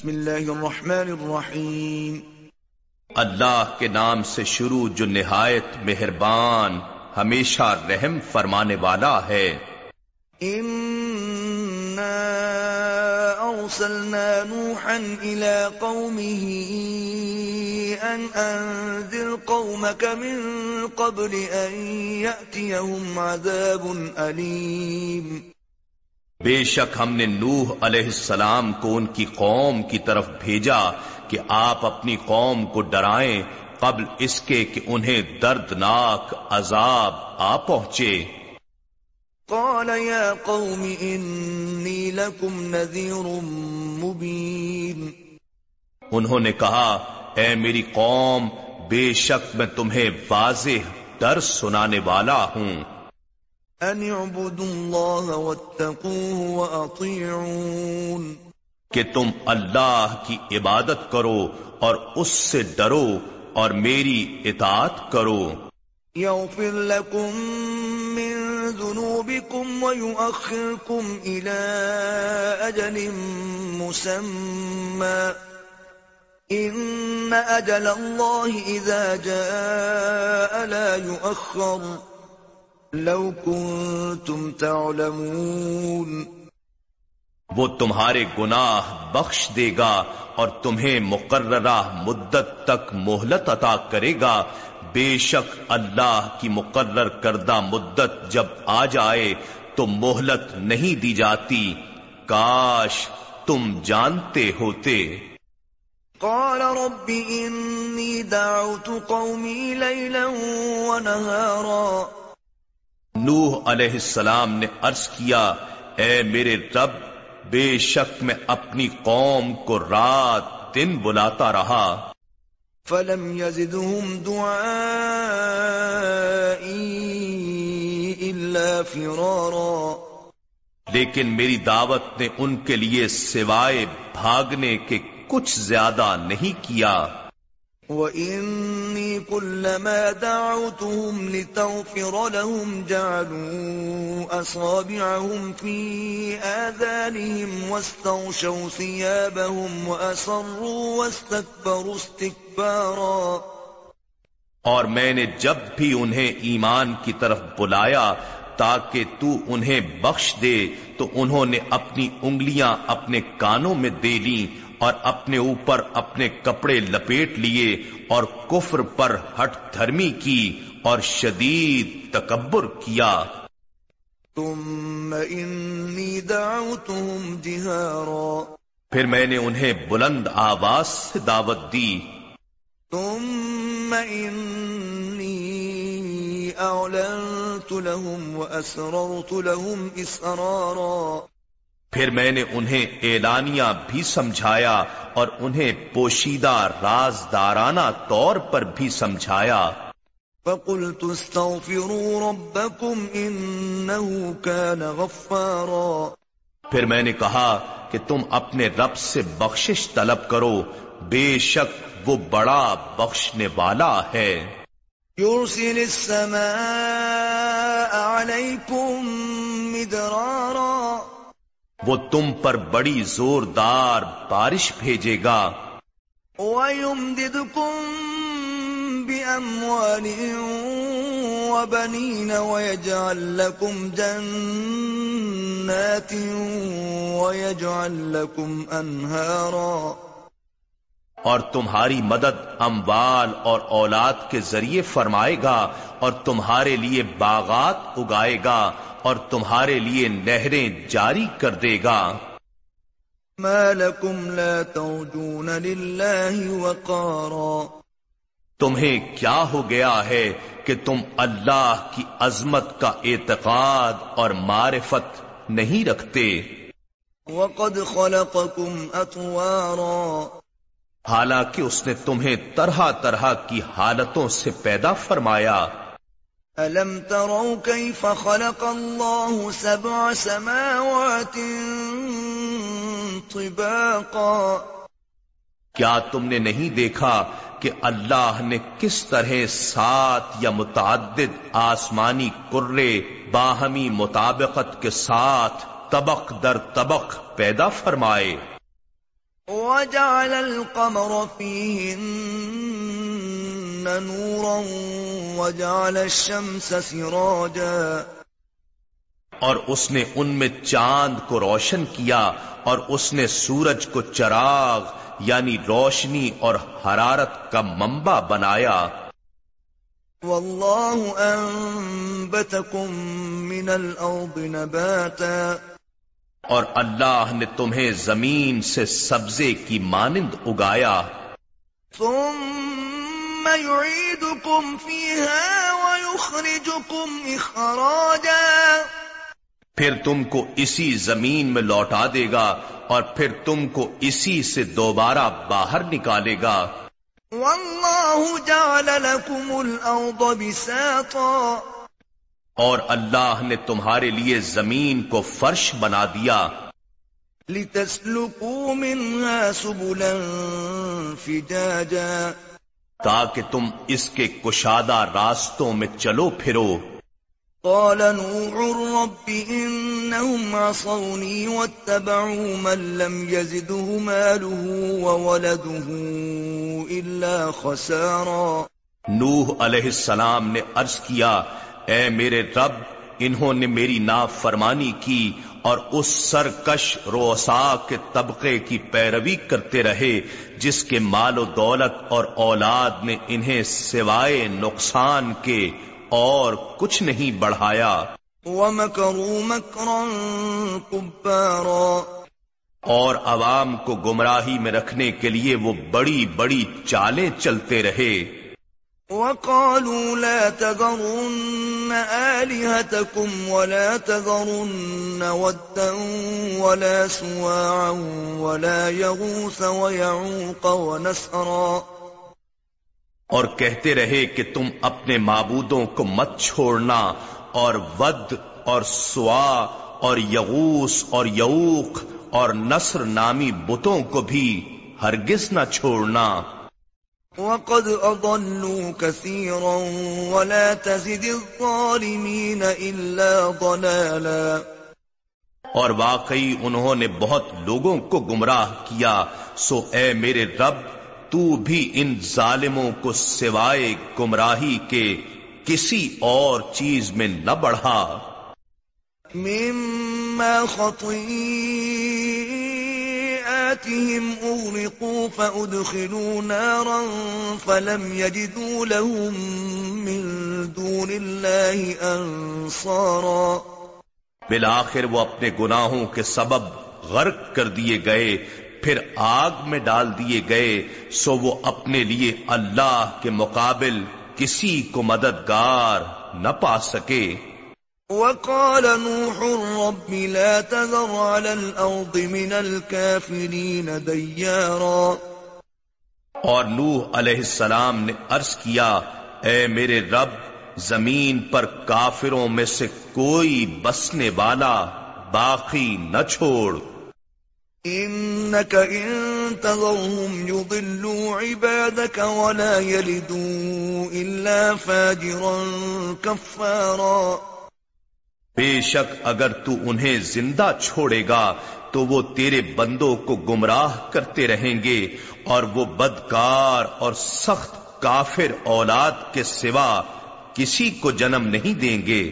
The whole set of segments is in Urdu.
بسم اللہ الرحمن الرحیم۔ اللہ کے نام سے شروع جو نہایت مہربان ہمیشہ رحم فرمانے والا ہے۔ أرسلنا نوحا إلى قومه أن أنذر قومك من قبل أن يأتيهم عذاب أليم۔ بے شک ہم نے نوح علیہ السلام کو ان کی قوم کی طرف بھیجا کہ آپ اپنی قوم کو ڈرائیں قبل اس کے کہ انہیں دردناک عذاب آ پہنچے۔ قال يا قوم إني لكم نذير مبين۔ انہوں نے کہا اے میری قوم بے شک میں تمہیں واضح در سنانے والا ہوں۔ ان اعبدوا الله واتقوه واطيعون کہ تم اللہ کی عبادت کرو اور اس سے ڈرو اور میری اطاعت کرو۔ يغفر لكم من ذنوبكم ويؤخركم إلى أجل مسمى إن أجل الله إذا جاء لا يؤخر لو كنتم تعلمون۔ وہ تمہارے گناہ بخش دے گا اور تمہیں مقررہ مدت تک مہلت عطا کرے گا۔ بے شک اللہ کی مقرر کردہ مدت جب آ جائے تو مہلت نہیں دی جاتی۔ کاش تم جانتے ہوتے۔ قال رب انی دعوت قومی لیلا ونہارا نوح علیہ السلام نے عرض کیا اے میرے رب بے شک میں اپنی قوم کو رات دن بلاتا رہا۔ فلم يزدهم إلا فرارا۔ لیکن میری دعوت نے ان کے لیے سوائے بھاگنے کے کچھ زیادہ نہیں کیا۔ وَإِنِّي كُلَّمَا دَعَوْتُهُمْ لِتَغْفِرَ لَهُمْ جَعَلُوا أَصَابِعَهُمْ فِي آذَانِهِمْ وَاسْتَغْشَوْا ثِيَابَهُمْ وَأَصَرُّوا وَاسْتَكْبَرُوا اسْتِكْبَارًا اور میں نے جب بھی انہیں ایمان کی طرف بلایا تاکہ تو انہیں بخش دے تو انہوں نے اپنی انگلیاں اپنے کانوں میں دے لیں اور اپنے اوپر اپنے کپڑے لپیٹ لیے اور کفر پر ہٹ دھرمی کی اور شدید تکبر کیا۔ ثم انی دعوتهم جہارا پھر میں نے انہیں بلند آواز سے دعوت دی۔ ثم انی اعلنت لهم واسررت لهم اسرارا پھر میں نے انہیں اعلانیہ بھی سمجھایا اور انہیں پوشیدہ رازدارانہ طور پر بھی سمجھایا۔ فَقُلْتُ اسْتَغْفِرُوا رَبَّكُمْ إِنَّهُ كَانَ غَفَّارًا۔ پھر میں نے کہا کہ تم اپنے رب سے بخشش طلب کرو بے شک وہ بڑا بخشنے والا ہے۔ يُرْسِلِ السَّمَاءَ عَلَيْكُمْ مِدْرَارًا وہ تم پر بڑی زوردار بارش بھیجے گا۔ وَيُمْدِدْكُمْ بِأَمْوَالٍ وَبَنِينَ وَيَجْعَلْ لَكُمْ جَنَّاتٍ وَيَجْعَلْ لَكُمْ أَنْهَارًا۔ اور تمہاری مدد اموال اور اولاد کے ذریعے فرمائے گا اور تمہارے لیے باغات اگائے گا۔ اور تمہارے لیے نہریں جاری کر دے گا۔ ما لكم لا توجون لله وقارا۔ تمہیں کیا ہو گیا ہے کہ تم اللہ کی عظمت کا اعتقاد اور معرفت نہیں رکھتے؟ وقد خلقكم اطوارا حالانکہ اس نے تمہیں طرح طرح کی حالتوں سے پیدا فرمایا۔ ألم تروا كيف خلق الله سبع سماوات طباقا؟ کیا تم نے نہیں دیکھا کہ اللہ نے کس طرح سات یا متعدد آسمانی کرے باہمی مطابقت کے ساتھ طبق در طبق پیدا فرمائے؟ وجعل القمر فيهن نورا وجعل الشمس سراجا اور اس نے ان میں چاند کو روشن کیا اور اس نے سورج کو چراغ یعنی روشنی اور حرارت کا منبع بنایا۔ واللہ انبتکم من الارض نباتا اور اللہ نے تمہیں زمین سے سبزے کی مانند اگایا۔ ثم يعيدكم فيها ويخرجكم اخراجا پھر تم کو اسی زمین میں لوٹا دے گا اور پھر تم کو اسی سے دوبارہ باہر نکالے گا۔ واللہ جعل لكم الارض بساطا۔ اور اللہ نے تمہارے لیے زمین کو فرش بنا دیا۔ لتسلكوا منها سبلا فجاجا۔ تاکہ تم اس کے کشادہ راستوں میں چلو پھرو۔ قال نوح رب إنهم عصوني واتبعوا من لم يزده ماله وولده إلا خسارا۔ نوح علیہ السلام نے عرض کیا اے میرے رب انہوں نے میری نافرمانی کی اور اس سرکش روسا کے طبقے کی پیروی کرتے رہے جس کے مال و دولت اور اولاد نے انہیں سوائے نقصان کے اور کچھ نہیں بڑھایا۔ ومكروا مكرا كبارا۔ اور عوام کو گمراہی میں رکھنے کے لیے وہ بڑی بڑی چالیں چلتے رہے۔ وقالوا لا تذرن آلهتكم ولا تذرن ودا ولا سواعا ولا يغوث ويعوق ونسرا اور کہتے رہے کہ تم اپنے معبودوں کو مت چھوڑنا اور ود اور سوا اور یغوس اور یعوق اور نصر نامی بتوں کو بھی ہرگز نہ چھوڑنا۔ وقد أضلوا كثيرا ولا تزد الظالمين إلا ضلالا. اور واقعی انہوں نے بہت لوگوں کو گمراہ کیا سو اے میرے رب تو بھی ان ظالموں کو سوائے گمراہی کے کسی اور چیز میں نہ بڑھا۔ مما خطيئاتهم أغرقوا فأدخلوا نارا فلم يجدوا لهم من دون الله أنصارا بالآخر وہ اپنے گناہوں کے سبب غرق کر دیے گئے، پھر آگ میں ڈال دیے گئے، سو وہ اپنے لیے اللہ کے مقابل کسی کو مددگار نہ پا سکے۔ وقال نوح رب لا تذر على الأرض من الكافرين ديارا اور نوح علیہ السلام نے عرض کیا اے میرے رب زمین پر کافروں میں سے کوئی بسنے والا باقی نہ چھوڑ۔ إنك إن تذرهم يضلوا عبادك ولا يلدوا إلا فاجرا كفارا بے شک اگر تو انہیں زندہ چھوڑے گا، تو وہ تیرے بندوں کو گمراہ کرتے رہیں گے، اور وہ بدکار اور سخت کافر اولاد کے سوا کسی کو جنم نہیں دیں گے۔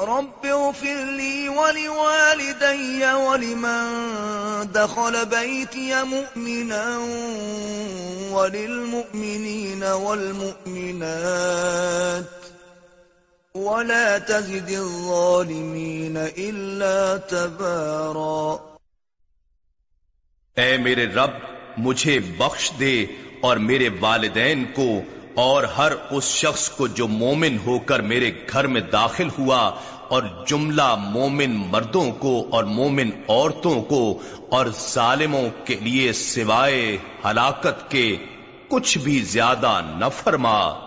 رب اغفر لي ولوالدي ولمن دخل بيتي مؤمنا وللمؤمنين والمؤمنات. ولا تزد الظالمين إلا تبارا. اے میرے رب مجھے بخش دے اور میرے والدین کو اور ہر اس شخص کو جو مومن ہو کر میرے گھر میں داخل ہوا اور جملہ مومن مردوں کو اور مومن عورتوں کو اور ظالموں کے لیے سوائے ہلاکت کے کچھ بھی زیادہ نہ فرما۔